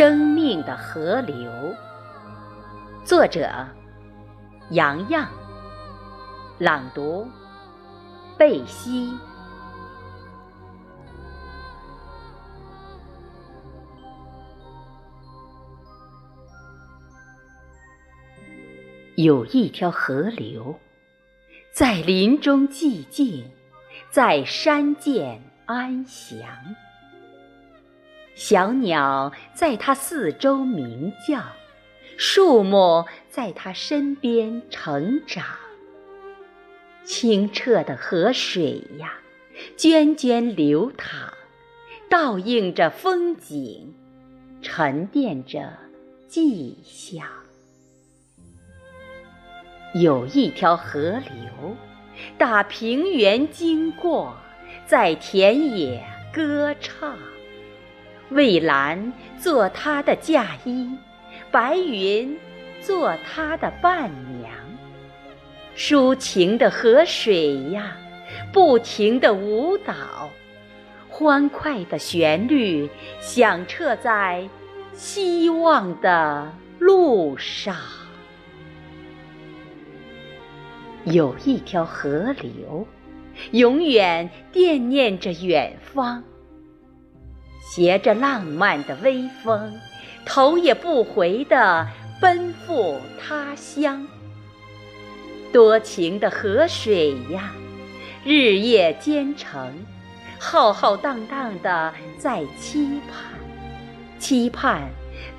生命的河流，作者杨洋，朗读贝西。有一条河流，在林中寂静，在山涧安详。小鸟在它四周鸣叫，树木在它身边成长。清澈的河水呀，涓涓流淌，倒映着风景，沉淀着迹象。有一条河流，打平原经过，在田野歌唱。蔚蓝做它的嫁衣，白云做它的伴娘。抒情的河水呀，不停地舞蹈，欢快的旋律响彻在希望的路上。有一条河流，永远惦念着远方。携着浪漫的微风，头也不回地奔赴他乡。多情的河水呀，日夜兼程，浩浩荡荡地在期盼，期盼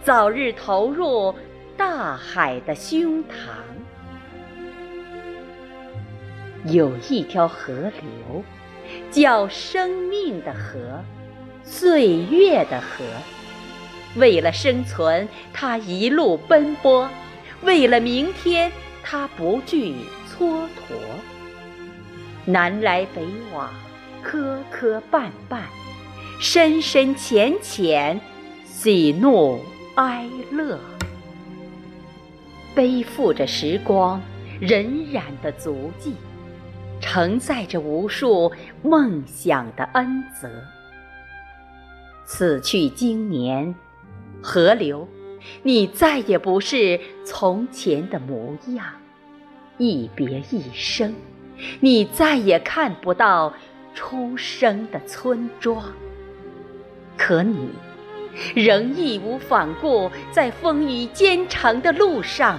早日投入大海的胸膛。有一条河流，叫生命的河。岁月的河，为了生存，它一路奔波；为了明天，它不惧蹉跎。南来北往，磕磕绊绊，深深浅浅，喜怒哀乐，背负着时光荏苒的足迹，承载着无数梦想的恩泽。此去经年，河流，你再也不是从前的模样。一别一生，你再也看不到出生的村庄。可你，仍义无反顾在风雨兼程的路上。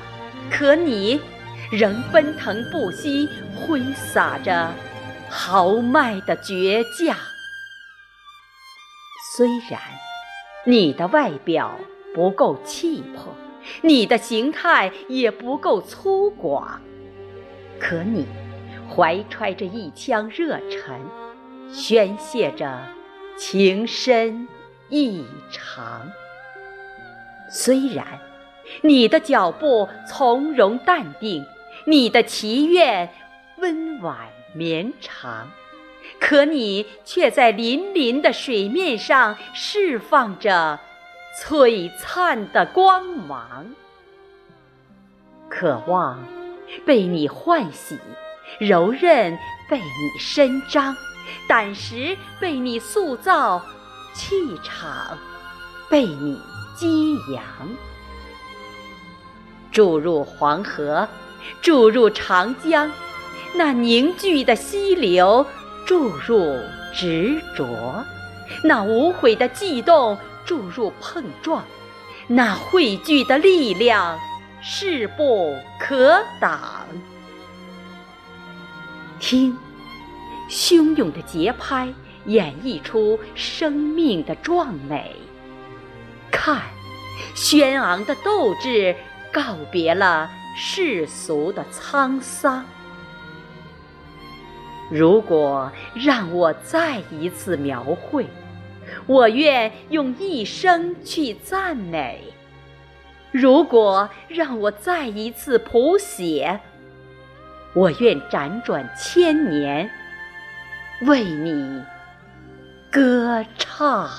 可你，仍奔腾不息，挥洒着豪迈的倔强。虽然你的外表不够气魄，你的形态也不够粗犷，可你怀揣着一腔热忱，宣泄着情深意长。虽然你的脚步从容淡定，你的祈愿温婉绵长。可你却在粼粼的水面上释放着璀璨的光芒，渴望被你唤醒，柔韧被你伸张，胆识被你塑造，气场被你激扬。注入黄河，注入长江，那凝聚的溪流。注入执着，那无悔的悸动；注入碰撞，那汇聚的力量势不可挡。听，汹涌的节拍演绎出生命的壮美；看，轩昂的斗志告别了世俗的沧桑。如果让我再一次描绘，我愿用一生去赞美；如果让我再一次谱写，我愿辗转千年，为你歌唱。